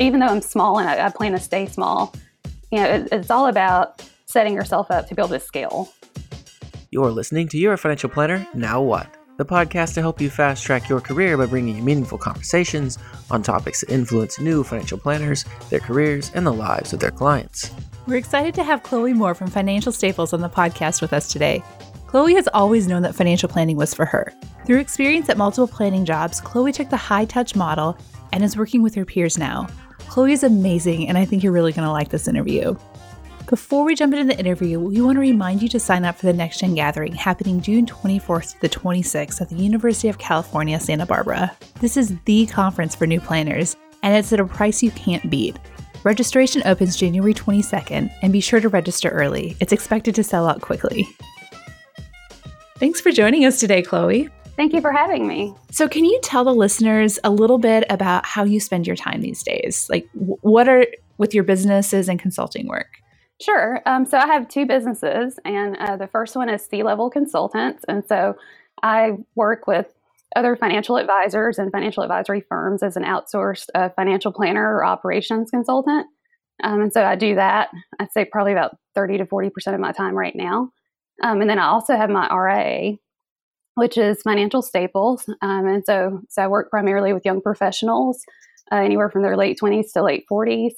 even though I'm small and I, I plan to stay small, you know, it, it's all about setting yourself up to be able to scale. You're listening to Your Financial Planner, Now What? The podcast to help you fast track your career by bringing you meaningful conversations on topics that influence new financial planners, their careers, and the lives of their clients. We're excited to have Chloe Moore from Financial Staples on the podcast with us today. Chloe has always known that financial planning was for her. Through experience at multiple planning jobs, Chloe took the high touch model and is working with her peers now. Chloe is amazing, and I think you're really going to like this interview. Before we jump into the interview, we want to remind you to sign up for the Next Gen Gathering happening June 24th to the 26th at the University of California, Santa Barbara. This is the conference for new planners, and it's at a price you can't beat. Registration opens January 22nd, and be sure to register early. It's expected to sell out quickly. Thanks for joining us today, Chloe. Thank you for having me. So, can you tell the listeners a little bit about how you spend your time these days? Like, what are with your businesses and consulting work? Sure. Um, so, I have two businesses, and uh, the first one is C level consultants. And so, I work with other financial advisors and financial advisory firms as an outsourced uh, financial planner or operations consultant. Um, and so, I do that, I'd say probably about 30 to 40% of my time right now. Um, and then I also have my RIA, which is financial staples. Um, and so, so I work primarily with young professionals, uh, anywhere from their late 20s to late 40s.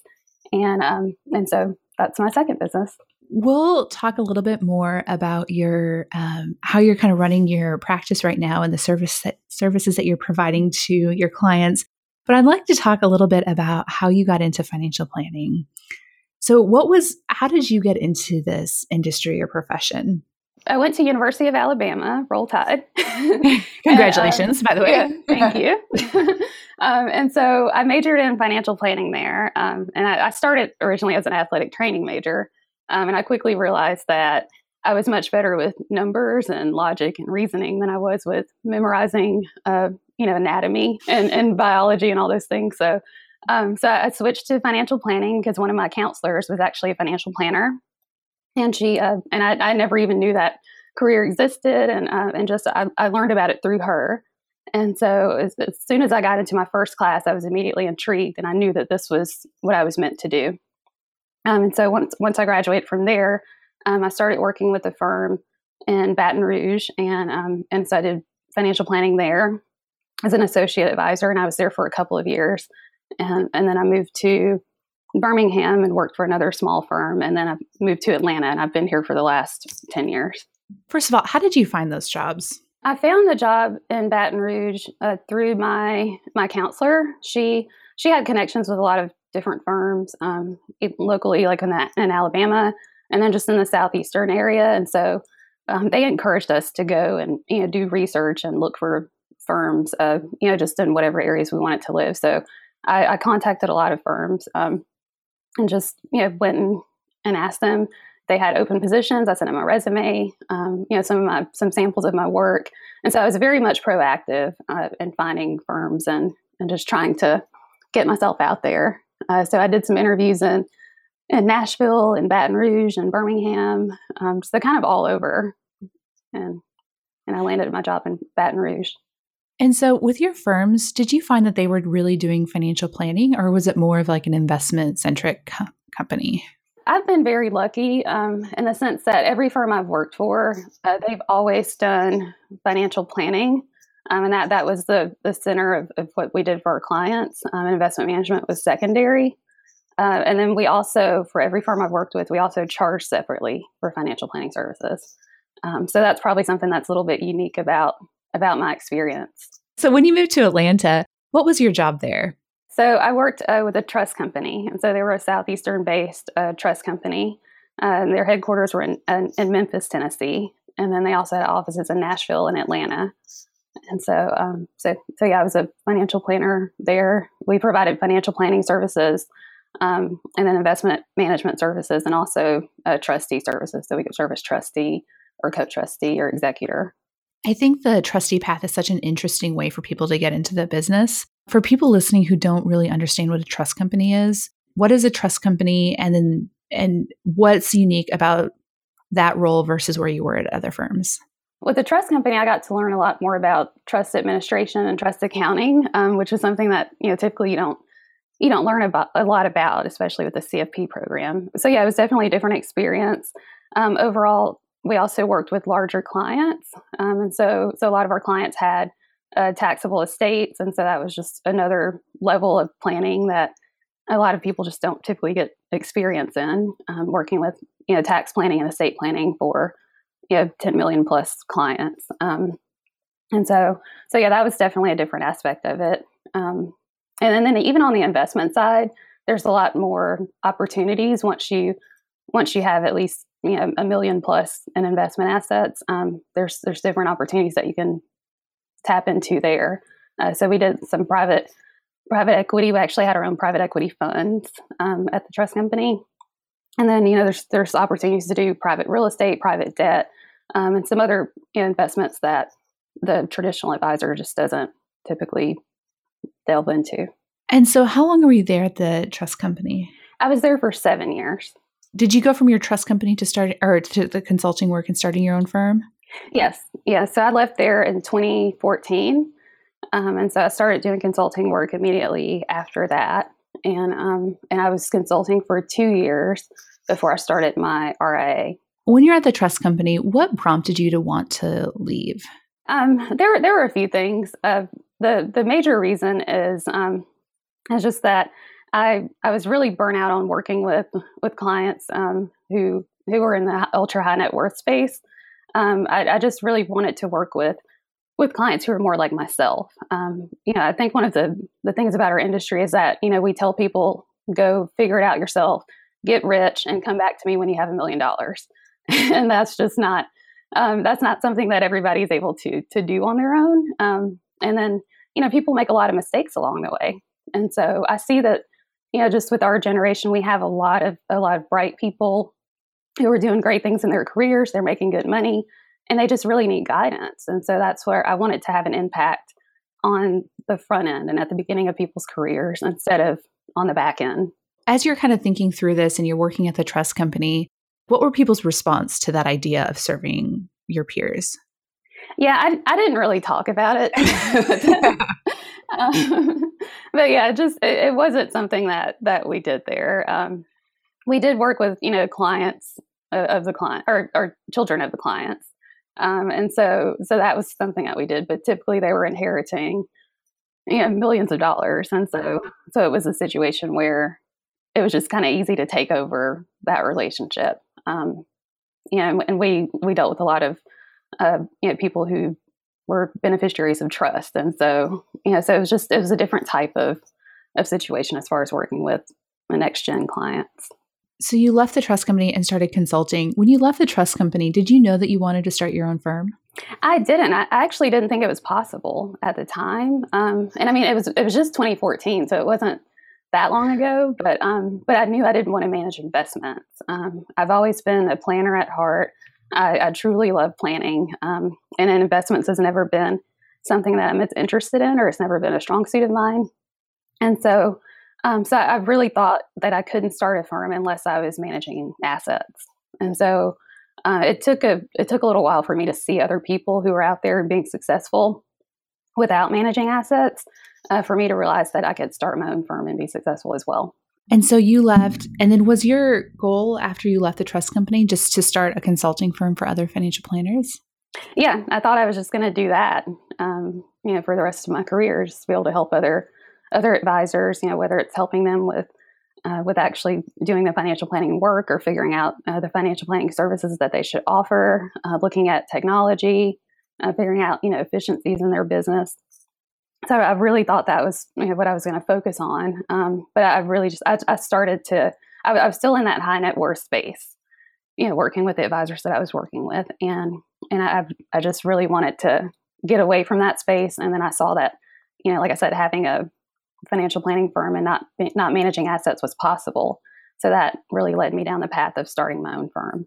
And, um, and so that's my second business. We'll talk a little bit more about your um, how you're kind of running your practice right now and the service that, services that you're providing to your clients. But I'd like to talk a little bit about how you got into financial planning. So, what was how did you get into this industry or profession? I went to University of Alabama, Roll Tide. Congratulations, and, by the way. Yeah, thank you. um, and so I majored in financial planning there, um, and I, I, started originally as an athletic training major, um, and I quickly realized that I was much better with numbers and logic and reasoning than I was with memorizing, uh, you know, anatomy and, and biology and all those things. So, um, so I switched to financial planning because one of my counselors was actually a financial planner and she uh, and I, I, never even knew that career existed. And uh, and just I, I, learned about it through her. And so as, as, soon as i got into my first class i was immediately intrigued and i knew that this was what i was meant to do. Um, and so once once i graduated from there um, i started working with a firm in baton rouge and um, and so i did financial planning there as an associate advisor and i was there for a couple of years. And, and then i moved to Birmingham and worked for another small firm. And then I moved to Atlanta and I've been here for the last 10 years. First of all, how did you find those jobs? I found the job in Baton Rouge uh, through my my counselor. She she had connections with a lot of different firms um, locally, like in, that, in Alabama, and then just in the southeastern area. And so um, they encouraged us to go and you know do research and look for firms, uh, you know, just in whatever areas we wanted to live. So I, I contacted a lot of firms. Um, and just you know went and, asked them. They had open positions. I sent them a resume um, you know some of my some samples of my work. And so i was very much proactive uh, in finding firms and and just trying to get myself out there. Uh, so i did some interviews in in nashville and baton rouge and birmingham um, so kind of all over. And and i landed my job in baton rouge and so, with your firms, did you find that they were really doing financial planning, or was it more of like an investment centric co- company? I've been very lucky um, in the sense that every firm I've worked for, uh, they've always done financial planning. Um, and that, that was the, the center of, of what we did for our clients. Um, investment management was secondary. Uh, and then we also, for every firm I've worked with, we also charge separately for financial planning services. Um, so that's probably something that's a little bit unique about about my experience. So, when you moved to Atlanta, what was your job there? So, I worked uh, with a trust company. And so, they were a Southeastern based uh, trust company. Uh, their headquarters were in, in, Memphis, Tennessee. And then they also had offices in Nashville and Atlanta. And so, um, so, so yeah, I was a financial planner there. We provided financial planning services um, and then investment management services and also uh, trustee services. So we could serve service trustee or co-trustee or executor. I think the trustee path is such an interesting way for people to get into the business. For people listening who don't really understand what a trust company is, what is a trust company and then and what's unique about that role versus where you were at other firms? With the trust company, I got to learn a lot more about trust administration and trust accounting, um, which is something that you know typically you don't you don't learn about a lot about, especially with the CFP program. So yeah, it was definitely a different experience. Um, overall, we also worked with larger clients, um, and so so a lot of our clients had uh, taxable estates, and so that was just another level of planning that a lot of people just don't typically get experience in um, working with you know tax planning and estate planning for you know 10 million plus clients um, and so so yeah that was definitely a different aspect of it um, and then even on the investment side there's a lot more opportunities once you once you have at least you know a million plus in investment assets um, there's there's different opportunities that you can tap into there uh, so we did some private private equity we actually had our own private equity funds um, at the trust company and then you know there's there's opportunities to do private real estate private debt um, and some other you know, investments that the traditional advisor just doesn't typically delve into. And so, how long were you there at the trust company? I was there for seven years. Did you go from your trust company to start or to the consulting work and starting your own firm? Yes, yeah. So I left there in 2014, um, and so I started doing consulting work immediately after that, and um, and I was consulting for two years before I started my RIA. When you're at the trust company, what prompted you to want to leave? Um, there, there were a few things. Uh, the the major reason is um, is just that I I was really burnt out on working with with clients um, who who were in the ultra high net worth space. Um, I, I, just really wanted to work with with clients who are more like myself. Um, you know, I think one of the the things about our industry is that you know we tell people go figure it out yourself, get rich, and come back to me when you have a million dollars, and that's just not um, that's not something that everybody's able to to do on their own. Um, and then you know people make a lot of mistakes along the way, and so I see that you know just with our generation we have a lot of a lot of bright people who are doing great things in their careers. They're making good money, and they just really need guidance. And so that's where I wanted to have an impact on the front end and at the beginning of people's careers instead of on the back end. As you're kind of thinking through this and you're working at the trust company, what were people's response to that idea of serving your peers? Yeah, I, I didn't really talk about it. um, but yeah, just it, it, wasn't something that that we did there. Um, we did work with you know clients of the client or, or children of the clients, um, and so so that was something that we did. But typically, they were inheriting you know millions of dollars, and so so it was a situation where it was just kind of easy to take over that relationship. Um, you know, and we we dealt with a lot of uh, you know people who were beneficiaries of trust, and so you know, so it was just it was a different type of of situation as far as working with the next gen clients. So you left the trust company and started consulting. When you left the trust company, did you know that you wanted to start your own firm? I didn't. I actually didn't think it was possible at the time. Um, and I mean, it was it was just 2014, so it wasn't that long ago, but um, but I knew I didn't want to manage investments. Um, I've always been a planner at heart. I, I truly love planning, um, and investments has never been something that I'm interested in, or it's never been a strong suit of mine. And so, um, so I really thought that I couldn't start a firm unless I was managing assets. And so, uh, it took a it took a little while for me to see other people who were out there being successful without managing assets uh, for me to realize that I could start my own firm and be successful as well. And so you left, and then was your goal after you left the trust company just to start a consulting firm for other financial planners? Yeah, I thought I was just going to do that, um, you know, for the rest of my career, just be able to help other other advisors, you know, whether it's helping them with uh, with actually doing the financial planning work or figuring out uh, the financial planning services that they should offer, uh, looking at technology, uh, figuring out you know efficiencies in their business so I really thought that was you know, what I was going to focus on. Um, but I really just I, I started to I, I, was still in that high net worth space, you know, working with the advisors that I was working with, and and I I just really wanted to get away from that space. And then I saw that you know, like I said, having a financial planning firm and not not managing assets was possible. So that really led me down the path of starting my own firm.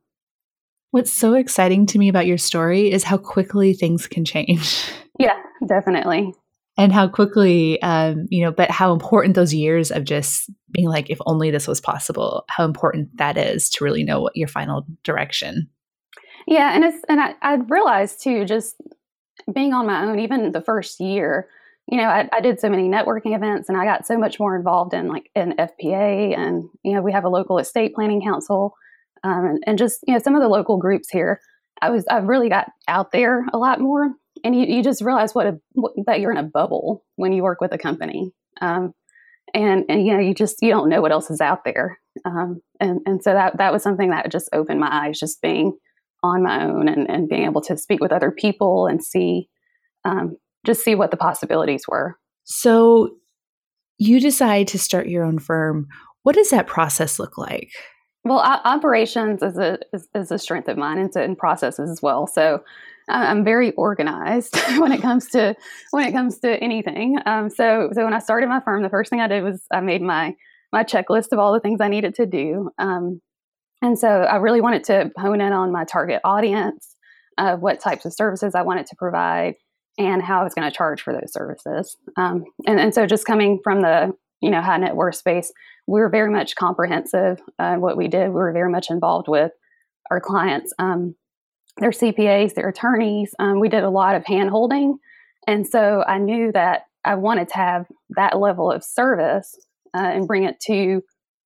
What's so exciting to me about your story is how quickly things can change. Yeah, definitely and how quickly um, you know but how important those years of just being like if only this was possible how important that is to really know what your final direction yeah and it's and i, I realized too just being on my own even the first year you know, I, I, did so many networking events and I got so much more involved in like in FPA and, you know, we have a local estate planning council um, and, and, just, you know, some of the local groups here. I was, I really got out there a lot more and you, you just realize what, a, what that you're in a bubble when you work with a company. Um, and, and, you know, you just, you don't know what else is out there. Um, and, and so that, that was something that just opened my eyes, just being on my own and, and being able to speak with other people and see, um, just see what the possibilities were. So you decide to start your own firm. What does that process look like? Well, operations is a is, is, a strength of mine, and so in processes as well. So I'm very organized when it comes to when it comes to anything. Um, so so when I started my firm, the first thing I did was I made my my checklist of all the things I needed to do, um, and so I really wanted to hone in on my target audience, uh, what types of services I wanted to provide, and how I was going to charge for those services. Um, and, and so just coming from the you know high net worth space, we were very much comprehensive. Uh, what we did, we were very much involved with our clients, um, their CPAs, their attorneys. Um, we did a lot of hand holding, and so I knew that I wanted to have that level of service uh, and bring it to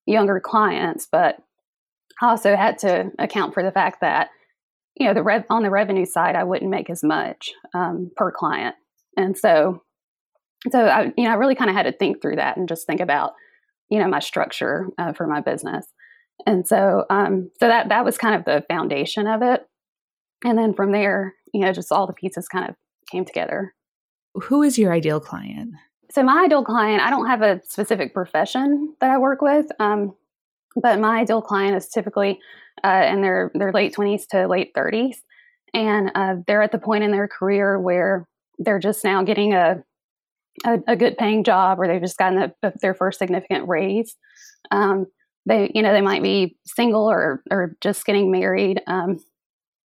younger clients, but I also had to account for the fact that you know the rev on the revenue side i wouldn't make as much um, per client. And so so i you know i really kind of had to think through that and just think about you know my structure uh, for my business. And so um, so that that was kind of the foundation of it and then from there you know just all the pieces kind of came together. Who is your ideal client? So my ideal client i don't have a specific profession that i work with um, but my ideal client is typically uh, in their their late twenties to late thirties, and uh, they're at the point in their career where they're just now getting a a, a good paying job, or they've just gotten a, their first significant raise. Um, they you know they might be single or or just getting married, um,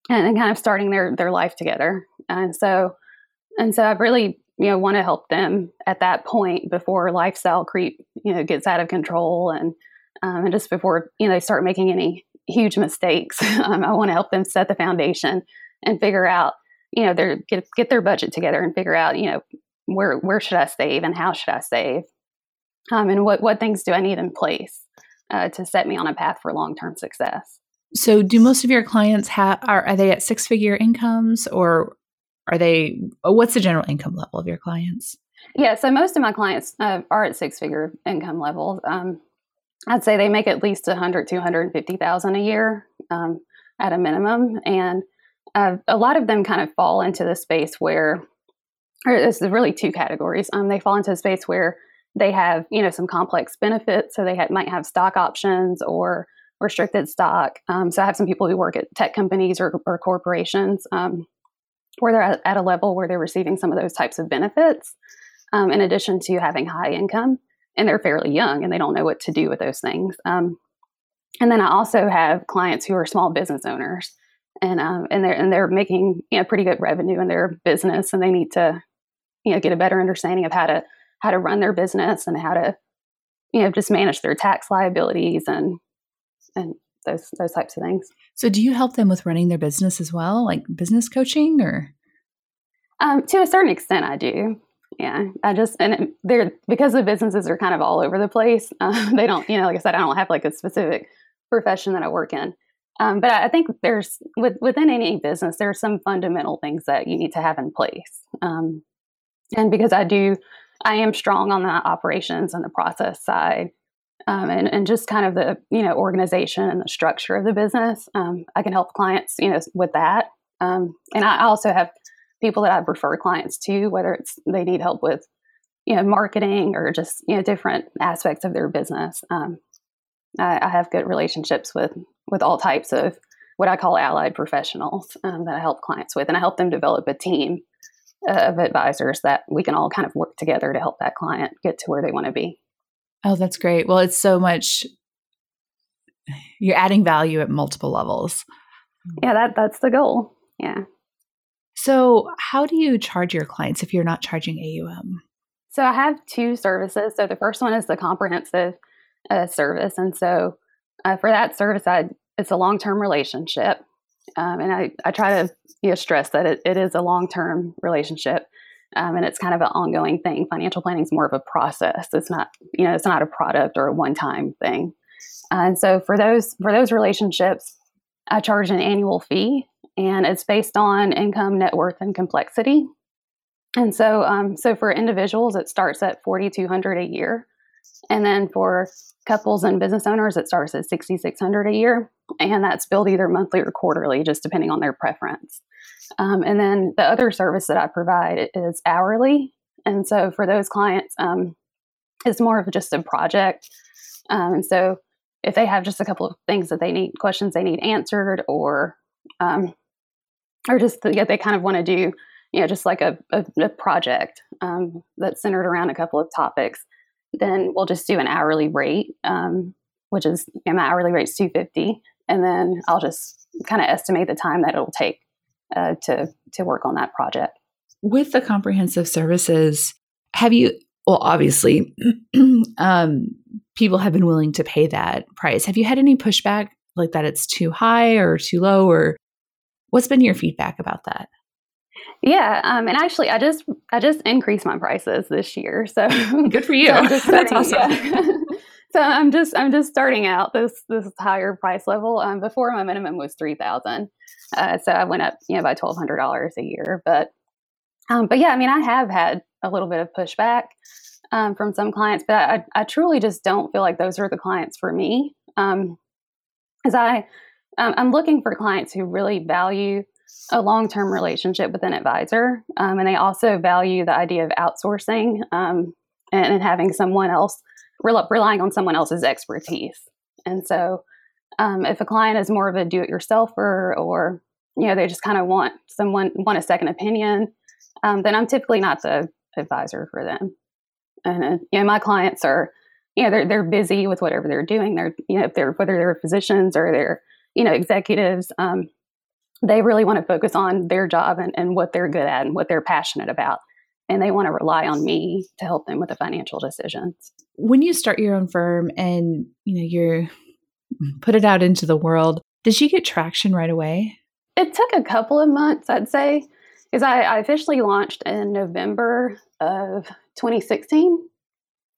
and, and kind of starting their their life together. And so and so I really you know want to help them at that point before lifestyle creep you know gets out of control and um, and just before you know they start making any huge mistakes. Um, I want to help them set the foundation and figure out, you know, their get get their budget together and figure out, you know, where where should I save and how should I save, um, and what what things do I need in place uh, to set me on a path for long term success. So, do most of your clients have are are they at six figure incomes or are they? What's the general income level of your clients? Yeah, so most of my clients uh, are at six figure income levels. Um, I'd say they make at least 100 to 150,000 a year um, at a minimum. And uh, a lot of them kind of fall into the space where, or is really two categories. Um, they fall into a space where they have, you know, some complex benefits. So they ha- might have stock options or restricted stock. Um, so I have some people who work at tech companies or, or corporations um, where they're at, at, a level where they're receiving some of those types of benefits, um, in addition to having high income and they're fairly young and they don't know what to do with those things. Um, and then I also have clients who are small business owners, and um, and they're and they're making you know pretty good revenue in their business, and they need to you know get a better understanding of how to how to run their business and how to you know just manage their tax liabilities and and those those types of things. So, do you help them with running their business as well, like business coaching, or? Um, to a certain extent, I do yeah i just and they're because the businesses are kind of all over the place uh, they don't you know like i said i don't have like a specific profession that i work in um, but i think there's with, within any business there are some fundamental things that you need to have in place um, and because i do i am strong on the operations and the process side um, and, and just kind of the you know organization and the structure of the business um, i can help clients you know with that um, and i also have people that I refer clients to, whether it's they need help with, you know, marketing or just you know different aspects of their business. Um, I, I, have good relationships with with all types of what I call allied professionals um, that I help clients with, and I help them develop a team of advisors that we can all kind of work together to help that client get to where they want to be. Oh, that's great. Well, it's so much. You're adding value at multiple levels. Yeah, that that's the goal. Yeah. So, how do you charge your clients if you're not charging AUM? So, I have two services. So, the first one is the comprehensive uh, service. And so, uh, for that service, I, it's a long term relationship. Um, and I, I try to you know, stress that it, it is a long term relationship. Um, and it's kind of an ongoing thing. Financial planning is more of a process. It's not, you know, it's not a product or a one-time thing. and so for those for those relationships, I charge an annual fee, and it's based on income, net worth, and complexity. And so, um, so for individuals, it starts at forty two hundred a year, and then for couples and business owners, it starts at sixty six hundred a year, and that's billed either monthly or quarterly, just depending on their preference. Um, and then the other service that I provide is hourly, and so for those clients, um, it's more of just a project. Um, and so, if they have just a couple of things that they need, questions they need answered, or um, or just yeah, they kind of want to do you know, just like a, a, a project um, that's centered around a couple of topics, then we'll just do an hourly rate, um, which is you know, my hourly rate's two fifty, and then I'll just kind of estimate the time that it'll take uh, to to work on that project. With the comprehensive services, have you? Well, obviously, um, people have been willing to pay that price. Have you had any pushback like that? It's too high or too low, or what's been your feedback about that? Yeah, um, and actually, I just I just increased my prices this year, so good for you. so That's awesome. Yeah. so I'm just I'm just starting out this this higher price level. Um, before my minimum was three thousand, uh, so I went up you know by twelve hundred dollars a year. But um, but yeah, I mean, I have had a little bit of pushback um, from some clients, but I, I truly just don't feel like those are the clients for me. Um, as I um, I'm looking for clients who really value a long term relationship with an advisor. Um, and they also value the idea of outsourcing um, and, and, having someone else, relying on someone else's expertise. And so um, if a client is more of a do it yourselfer or, you know, they just kind of want someone, want a second opinion, um, then I'm typically not the advisor for them. And, uh, you know, my clients are, you know, they're, they're busy with whatever they're doing. They're, you know, if they're, whether they're physicians or they're, you know, executives, um, they really want to focus on their job and, and what they're good at and what they're passionate about. And they want to rely on me to help them with the financial decisions. When you start your own firm and you know you're put it out into the world, did you get traction right away? It took a couple of months, I'd say, because I, I officially launched in November of 2016.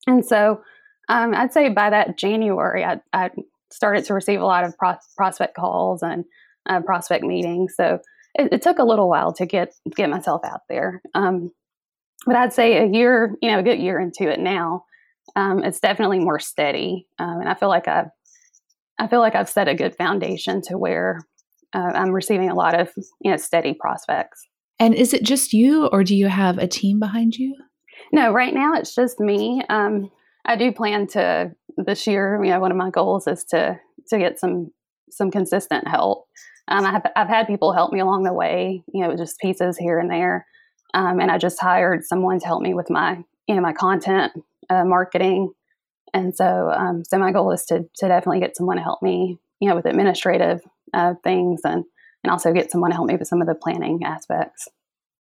And so um, I'd say by that January, I, I, started to receive a lot of prospect calls and uh, prospect meetings. So it, it, took a little while to get get myself out there. Um, but I'd say a year, you know, a good year into it now, um, it's definitely more steady, um, and I feel like I've I feel like I've set a good foundation to where uh, I'm receiving a lot of you know steady prospects. And is it just you, or do you have a team behind you? No, right now it's just me. Um, I do plan to this year. You know, one of my goals is to to get some some consistent help. Um, I have, I've had people help me along the way, you know, just pieces here and there. Um, and I just hired someone to help me with my, you know, my content uh, marketing. And so, um, so my goal is to, to definitely get someone to help me, you know, with administrative uh, things and, and also get someone to help me with some of the planning aspects.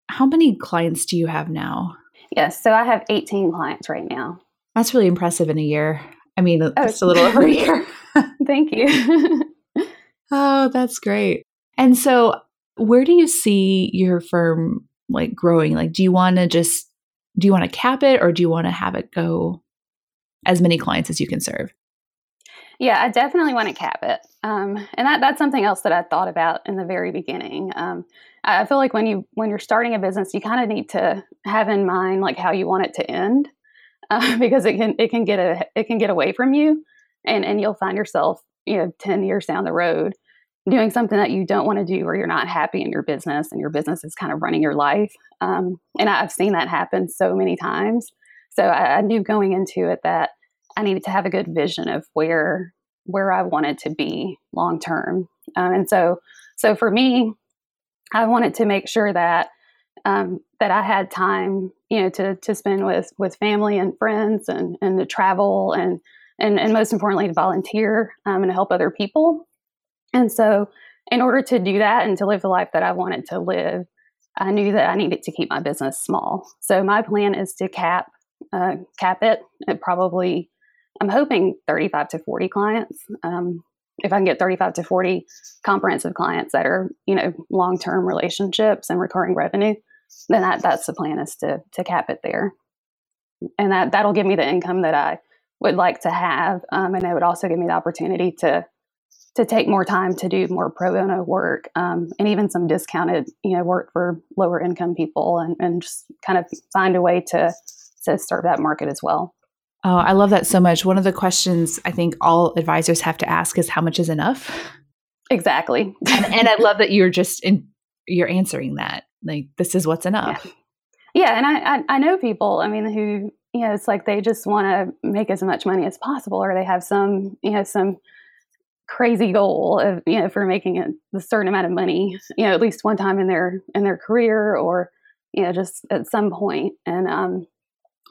How many clients do you have now? Yes. So I have 18 clients right now. That's really impressive in a year. I mean, oh, it's a little over a year. Thank you. Oh, that's great. And so, where do you see your firm like growing? Like, do you want to just do you want to cap it, or do you want to have it go as many clients as you can serve? Yeah, I definitely want to cap it, um, and that, that's something else that I thought about in the very beginning. Um, I feel like when you when you're starting a business, you kind of need to have in mind like how you want it to end, uh, because it can it can get a it can get away from you, and and you'll find yourself you know 10 years down the road doing something that you don't want to do or you're not happy in your business and your business is kind of running your life. Um, and I've seen that happen so many times. So I, I, knew going into it that I needed to have a good vision of where where I wanted to be long term. Um, and so so for me, I wanted to make sure that um, that I had time, you know, to to spend with with family and friends and and to travel and and and most importantly to volunteer um, and to help other people and so, in order to do that and to live the life that I wanted to live, I knew that I needed to keep my business small. So my plan is to cap uh, cap it at probably. I'm hoping 35 to 40 clients. Um, if I can get 35 to 40 comprehensive clients that are, you know, long term relationships and recurring revenue, then that that's the plan is to to cap it there, and that that'll give me the income that I would like to have, um, and it would also give me the opportunity to to take more time to do more pro bono work um, and even some discounted you know work for lower income people and, and just kind of find a way to to serve that market as well. Oh i love that so much. One of the questions i think all advisors have to ask is how much is enough? Exactly. And, and, i love that you're just in you're answering that like this is what's enough. Yeah, yeah and I, I i know people i mean who you know it's like they just want to make as much money as possible or they have some you know some crazy goal of you know for making a, certain amount of money you know at least one time in their in their career or you know just at some point. And um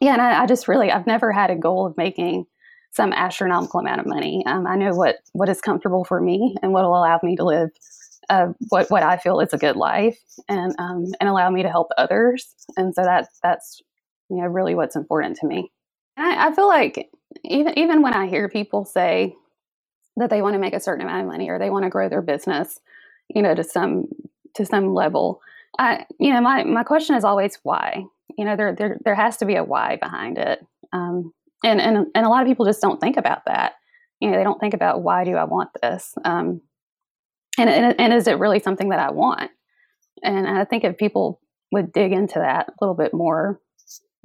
yeah and I, I just really i've never had a goal of making some astronomical amount of money. Um, i know what what is comfortable for me and what will allow me to live uh, what what i feel is a good life and um and allow me to help others. And so that that's you know really what's important to me. And I, I feel like even even when i hear people say that they want to make a certain amount of money or they want to grow their business, you know, to some to some level. I, you know, my my question is always why. You know, there there there has to be a why behind it, um, and and and a lot of people just don't think about that. You know, they don't think about why do I want this, um, and, and and is it really something that I want? And I think if people would dig into that a little bit more,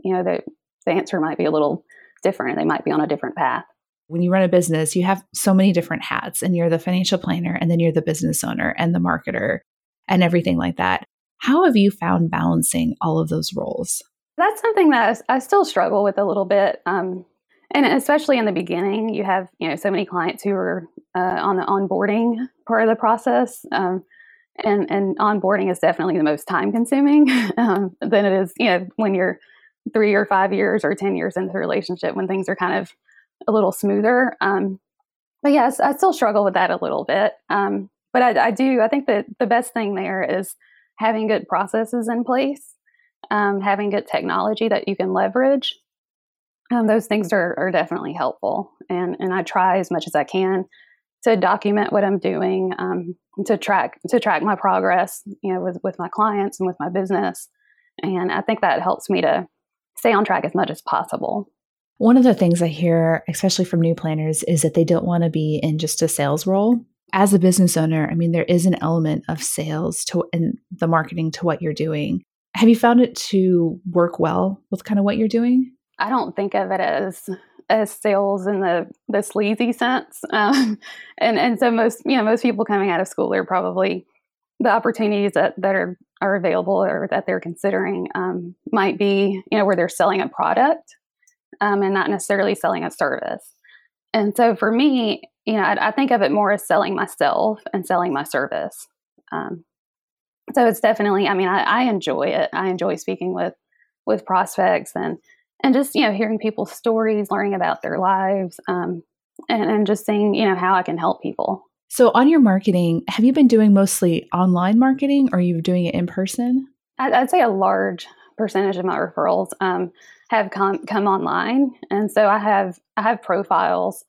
you know, the the answer might be a little different. They might be on a different path when you run a business, you have so many different hats, and you're the financial planner, and then you're the business owner and the marketer and everything like that. How have you found balancing all of those roles? That's something that I still struggle with a little bit. Um, and especially in the beginning, you have you know so many clients who are uh, on the onboarding part of the process, um, and and onboarding is definitely the most time consuming um, than it is you know when you're three or five years or ten years into the relationship when things are kind of a little smoother. Um, but yes, I still struggle with that a little bit. Um, but I, I, do. I think that the best thing there is having good processes in place, um, having good technology that you can leverage. Um, those things are, are definitely helpful, and and I try as much as I can to document what I'm doing, um, to track to track my progress, you know, with with my clients and with my business, and I think that helps me to stay on track as much as possible. One of the things I hear, especially from new planners, is that they don't want to be in just a sales role. As a business owner, I mean, there is an element of sales to and the marketing to what you're doing. Have you found it to work well with kind of what you're doing? I don't think of it as as sales in the the sleazy sense, um, and and so most you know most people coming out of school are probably the opportunities that that are are available or that they're considering um, might be you know where they're selling a product um, and not necessarily selling a service. And so for me, you know, I, I think of it more as selling myself and selling my service. Um, so it's definitely, I mean, I, I, enjoy it. I enjoy speaking with with prospects and and just you know hearing people's stories, learning about their lives, um, and, and just seeing you know how I can help people. So on your marketing, have you been doing mostly online marketing, or are you doing it in person? I'd, I'd say a large percentage of my referrals um, have come come online, and so I have I have profiles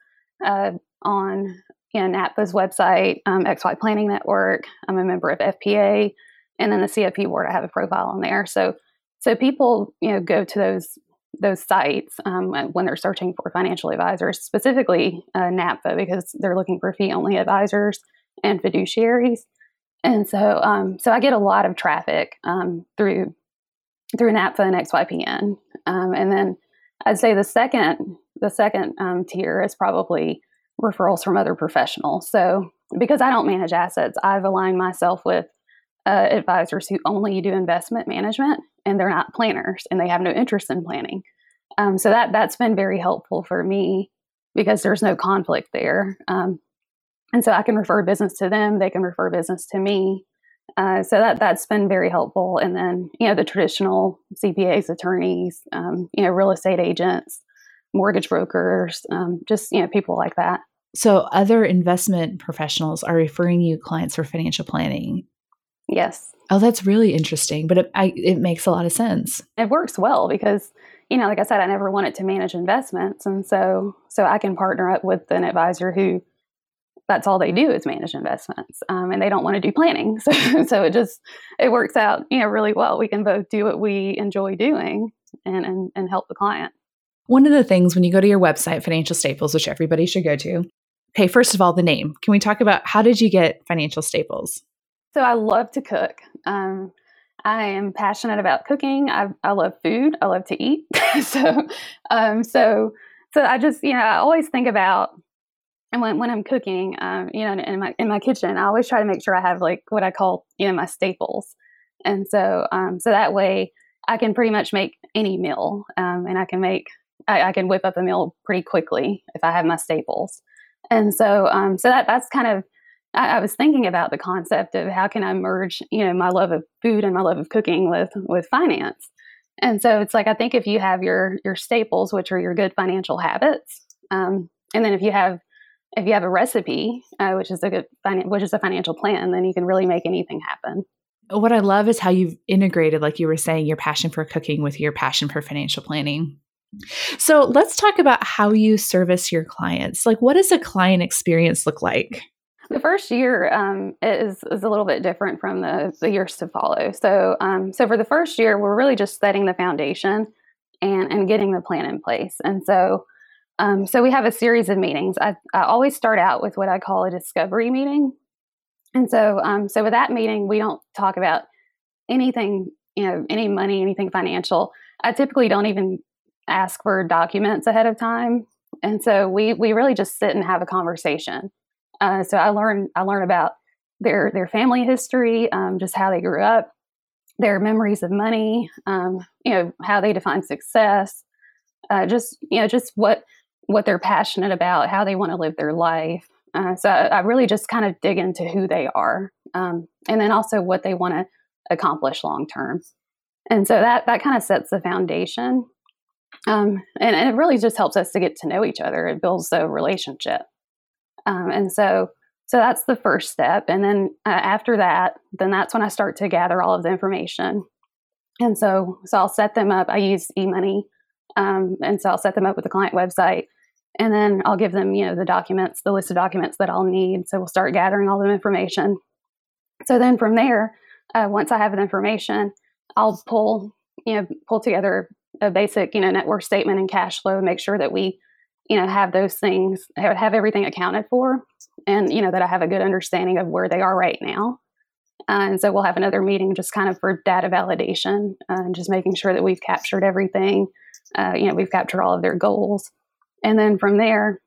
uh, on know, NAPFA's website, um, XY Planning Network. I'm a member of FPA, and then the CFP board. I have a profile on there. So so people you know go to those those sites um, when they're searching for financial advisors, specifically uh, NAPFA, because they're looking for fee only advisors and fiduciaries. And so, um, so I get a lot of traffic um, through through NAPFA and XYPN. Um, and then I'd say the second the second um, tier is probably referrals from other professionals. So because I don't manage assets, I've aligned myself with uh, advisors who only do investment management and they're not planners and they have no interest in planning. Um, so that that's been very helpful for me because there's no conflict there. Um, and so I can refer business to them, they can refer business to me. Uh, so that that's been very helpful. And then you know the traditional CPAs, attorneys, um, you know real estate agents, mortgage brokers, um, just you know people like that. So other investment professionals are referring you clients for financial planning. Yes. Oh, that's really interesting, but it, I, it makes a lot of sense. It works well because you know, like I said, I never wanted to manage investments, and so so I can partner up with an advisor who that's all they do is manage investments, um, and they don't want to do planning. So so it just it works out you know really well. We can both do what we enjoy doing and and, and help the client. One of the things when you go to your website, Financial Staples, which everybody should go to, okay, first of all, the name. Can we talk about how did you get Financial Staples? So I love to cook. Um, I am passionate about cooking. I, I love food. I love to eat. so, um, so, so I just, you know, I always think about, and when, when I'm cooking, um, you know, in my, in my kitchen, I always try to make sure I have like what I call, you know, my staples. And so, um, so that way I can pretty much make any meal, um, and I can make, I, I can whip up a meal pretty quickly if I have my staples. And so, um, so that, that's kind of, I, I, was thinking about the concept of how can I merge, you know, my love of food and my love of cooking with with finance. And so it's like I think if you have your your staples, which are your good financial habits, um, and then if you have if you have a recipe, uh, which is a good which is a financial plan, then you can really make anything happen. What I love is how you've integrated, like you were saying, your passion for cooking with your passion for financial planning. So let's talk about how you service your clients. Like, what does a client experience look like? The first year um, is is a little bit different from the, the years to follow. So, um, so for the first year, we're really just setting the foundation and and getting the plan in place. And so, um, so we have a series of meetings. I, I always start out with what I call a discovery meeting. And so, um, so with that meeting, we don't talk about anything, you know, any money, anything financial. I typically don't even ask for documents ahead of time. And so we we really just sit and have a conversation. Uh, so I learn I learned about their their family history, um, just how they grew up, their memories of money, um, you know how they define success, uh, just you know just what what they're passionate about, how they want to live their life. Uh, so I, I, really just kind of dig into who they are, um, and then also what they want to accomplish long term. And so that that kind of sets the foundation, um, and, and, it really just helps us to get to know each other. It builds the relationship. Um, and so, so that's the first step. And then uh, after that, then that's when I start to gather all of the information. And so, so I'll set them up. I use eMoney, um, and so I'll set them up with the client website, and then I'll give them, you know, the documents, the list of documents that I'll need. So we'll start gathering all the information. So then from there, uh, once I have the information, I'll pull, you know, pull together a basic, you know, net worth statement and cash flow, and make sure that we you know have those things have everything accounted for and you know that i have a good understanding of where they are right now uh, and so we'll have another meeting just kind of for data validation uh, and just making sure that we've captured everything uh, you know we've captured all of their goals and then from there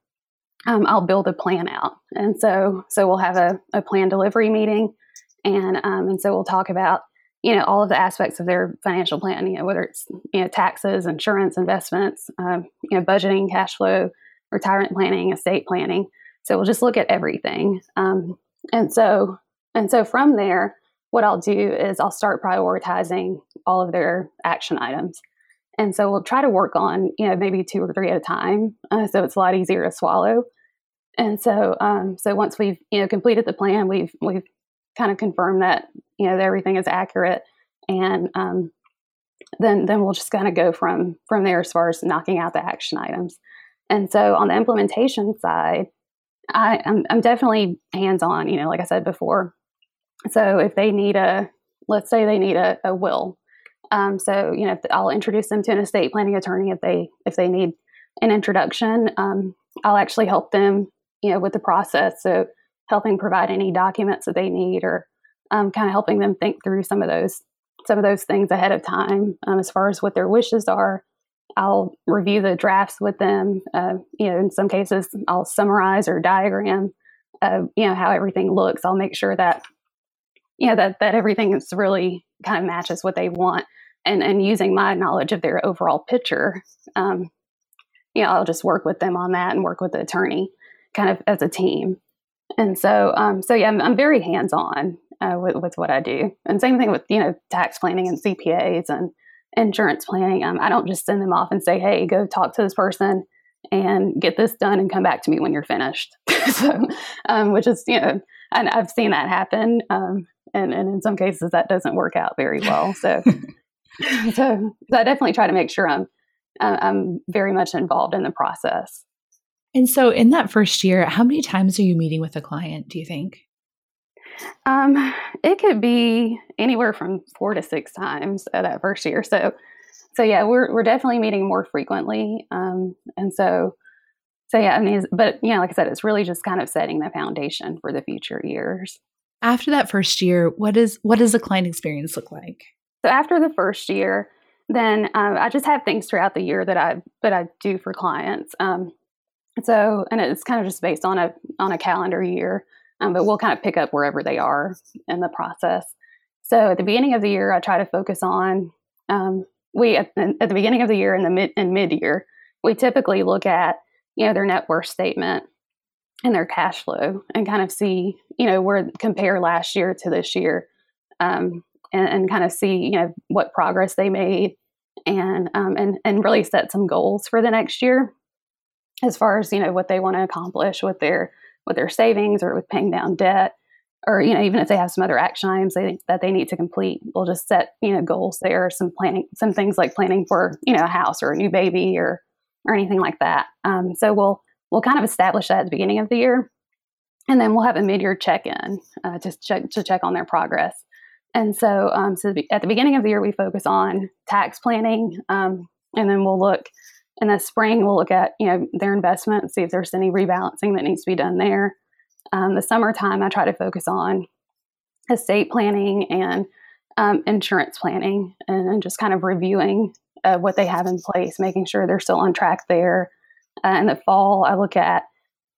um, i'll build a plan out. And so so we'll have a, a plan delivery meeting and um, and so we'll talk about you know all of the aspects of their financial plan you know whether it's you know taxes insurance investments um, you know budgeting cash flow retirement planning estate planning. So we'll just look at everything. Um, and so and so from there what i'll do is i'll start prioritizing all of their action items and so we'll try to work on you know maybe two or three at a time uh, so it's a lot easier to swallow and so um, so once we've you know completed the plan we've we've kind of confirmed that you know that everything is accurate, and um, then then we'll just kind of go from from there as far as knocking out the action items. And so on the implementation side, I, I'm, I'm definitely hands on. You know, like I said before. So if they need a, let's say they need a, a will, um, so you know I'll introduce them to an estate planning attorney if they if they need an introduction. Um, I'll actually help them, you know, with the process. So helping provide any documents that they need or um, kind of helping them think through some of those some of those things ahead of time um, as far as what their wishes are i'll review the drafts with them uh, you know in some cases i'll summarize or diagram uh, you know how everything looks i'll make sure that you know that that everything is really kind of matches what they want and and using my knowledge of their overall picture um, you know i'll just work with them on that and work with the attorney kind of as a team and so, um, so yeah, I'm, I'm very hands on uh, with, with what I do. And same thing with you know tax planning and CPAs and insurance planning. Um, I don't just send them off and say, "Hey, go talk to this person and get this done and come back to me when you're finished." so, um, which is you know, and I've seen that happen, um, and, and in some cases that doesn't work out very well. So, so, so I definitely try to make sure I'm I'm very much involved in the process. And so, in that first year, how many times are you meeting with a client, do you think? Um, it could be anywhere from four to six times at that first year. So, so yeah, we're we're definitely meeting more frequently. Um, and so, so yeah, I mean, but you know, like I said, it's really just kind of setting the foundation for the future years. After that first year, what is what does the client experience look like? So after the first year, then um, I just have things throughout the year that I that I do for clients. Um, so, and it's kind of just based on a on a calendar year, um, but we'll kind of pick up wherever they are in the process. So, at the beginning of the year, I try to focus on um, we at, at, the beginning of the year and the mid and mid year, we typically look at you know their net worth statement and their cash flow and kind of see you know where compare last year to this year, um, and, and kind of see you know what progress they made and um, and and really set some goals for the next year as far as you know what they want to accomplish with their with their savings or with paying down debt or you know even if they have some other action items they, that they need to complete we'll just set you know goals there some planning some things like planning for you know a house or a new baby or or anything like that. Um, so we'll we'll kind of establish that at the beginning of the year and then we'll have a mid-year check-in uh, to check to check on their progress and so um, so at the beginning of the year we focus on tax planning um, and then we'll look in the spring, we'll look at you know their investment and see if there's any rebalancing that needs to be done there. Um, the summertime, I try to focus on estate planning and um, insurance planning, and, and, just kind of reviewing uh, what they have in place, making sure they're still on track there. Uh, in the fall, I look at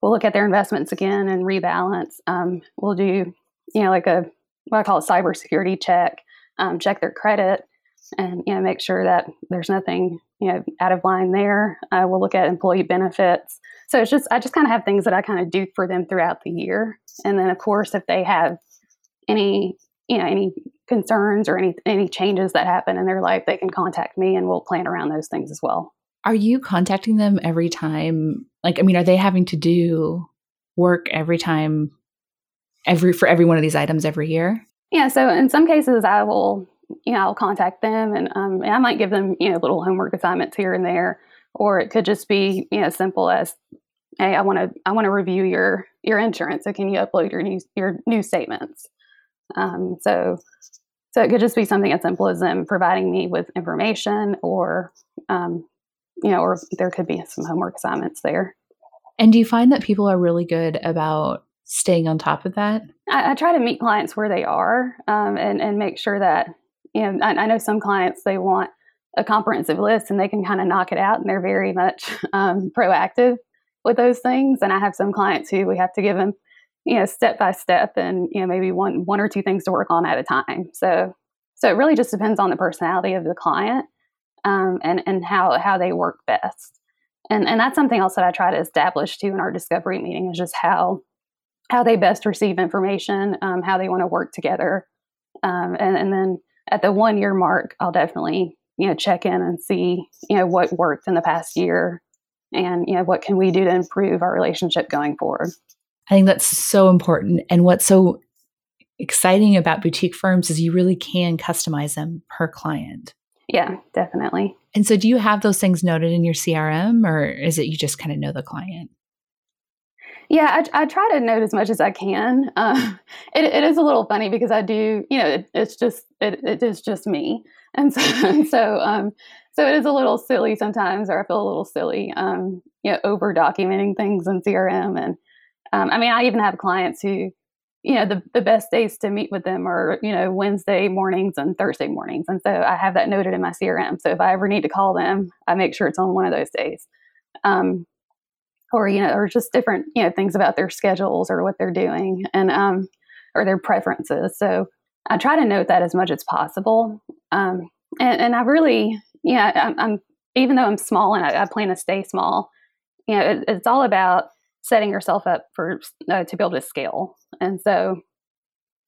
we'll look at their investments again and rebalance. Um, we'll do you know like a what I call a cybersecurity check, um, check their credit, and you know make sure that there's nothing you know out of line there. Uh, we'll look at employee benefits. So it's just I just kind of have things that I kind of do for them throughout the year, and then of course if they have any you know any concerns or any any changes that happen in their life, they can contact me, and we'll plan around those things as well. Are you contacting them every time? Like, I mean, are they having to do work every time, every for every one of these items every year? Yeah. So in some cases, I will you know, I'll contact them and, um, and I might give them, you know, little homework assignments here and there, or it could just be, you know, simple as, Hey, I want to, I want to review your, your insurance. So can you upload your new, your new statements? Um, so, so it could just be something as simple as them providing me with information or, um, you know, or there could be some homework assignments there. And do you find that people are really good about staying on top of that? I, I try to meet clients where they are um, and, and make sure that you know, I, I know some clients they want a comprehensive list and they can kind of knock it out and they're very much um, proactive with those things. And I have some clients who we have to give them, you know, step by step and, you know, maybe one, one or two things to work on at a time. So, so it really just depends on the personality of the client um, and, and how, how they work best. And, and that's something else that I try to establish too in our discovery meeting is just how, how they best receive information, um, how they want to work together. Um, and, and then, at the one year mark, I'll definitely, you know, check in and see, you know, what worked in the past year and, you know, what can we do to improve our relationship going forward. I think that's so important. And what's so exciting about boutique firms is you really can customize them per client. Yeah, definitely. And so do you have those things noted in your CRM or is it you just kind of know the client? Yeah, I, I, try to note as much as I can. Uh, it, it is a little funny because I do, you know, it, it's just it, it is just me, and so so um, so it is a little silly sometimes, or I feel a little silly, um, you know, over documenting things in CRM, and um, I mean, I even have clients who, you know, the the best days to meet with them are you know Wednesday mornings and Thursday mornings, and so I have that noted in my CRM. So if I ever need to call them, I make sure it's on one of those days. Um, or you know, or just different you know things about their schedules or what they're doing and um, or their preferences. So I try to note that as much as possible. Um, and, and I really, yeah, I'm, I'm, even though I'm small and I, I plan to stay small, you know, it, it's all about setting yourself up for uh, to be able to scale. And so,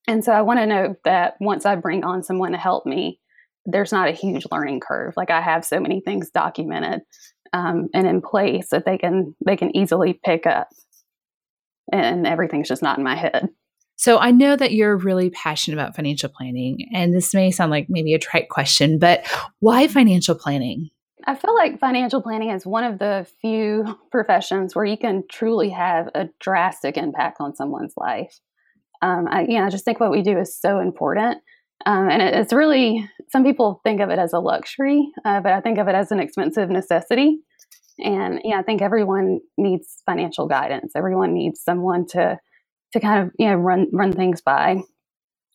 and so I want to know that once I bring on someone to help me, there's not a huge learning curve. Like I have so many things documented um, and in place that they can they can easily pick up, and everything's just not in my head. So I know that you're really passionate about financial planning, and this may sound like maybe a trite question, but why financial planning? I feel like financial planning is one of the few professions where you can truly have a drastic impact on someone's life. Um, I, you know, I just think what we do is so important. Um, and it, it's really, some people think of it as a luxury, uh, but I think of it as an expensive necessity. And yeah, I think everyone needs financial guidance. Everyone needs someone to to kind of you know run run things by,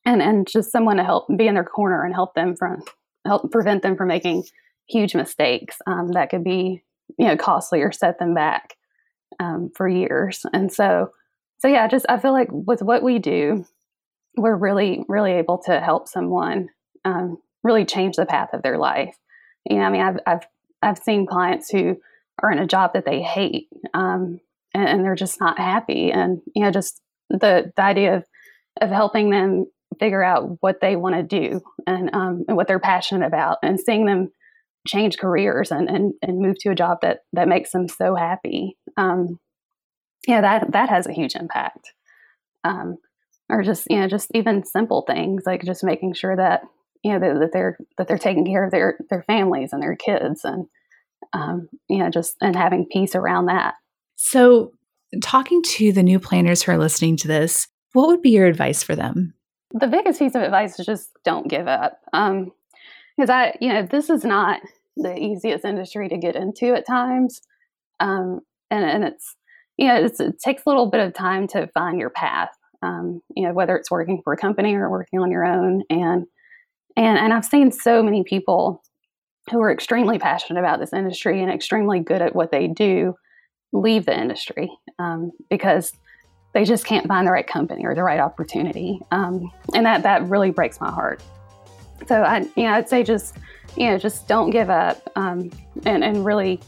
and and just someone to help be in their corner and help them from help prevent them from making huge mistakes um, that could be you know costly or set them back um, for years. And so so yeah, just I feel like with what we do, we're really really able to help someone um, really change the path of their life. You know, I mean, I've I've I've seen clients who are in a job that they hate um, and, and, they're just not happy, and you know, just the the idea of of helping them figure out what they want to do and um, and what they're passionate about, and seeing them change careers and, and and move to a job that that makes them so happy. Um, yeah, that that has a huge impact. Um, or just you know, just even simple things like just making sure that you know that, that they're that they're taking care of their their families and their kids and um, you know just and having peace around that. So, talking to the new planners who are listening to this, what would be your advice for them? The biggest piece of advice is just don't give up. Um, because I, you know, this is not the easiest industry to get into at times, um, and and it's you know it's, it takes a little bit of time to find your path. Um, you know, whether it's working for a company or working on your own, and and and I've seen so many people who are extremely passionate about this industry and extremely good at what they do leave the industry um, because they just can't find the right company or the right opportunity, um, and that that really breaks my heart. So I, you know, I'd say just, you know, just don't give up, um, and and really,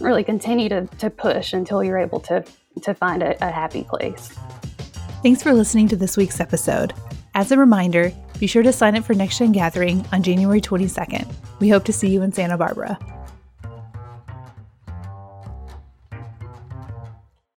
really continue to to push until you're able to to find a, a happy place. Thanks for listening to this week's episode. As a reminder, be sure to sign up for Next Gen Gathering on January 22nd. We hope to see you in Santa Barbara.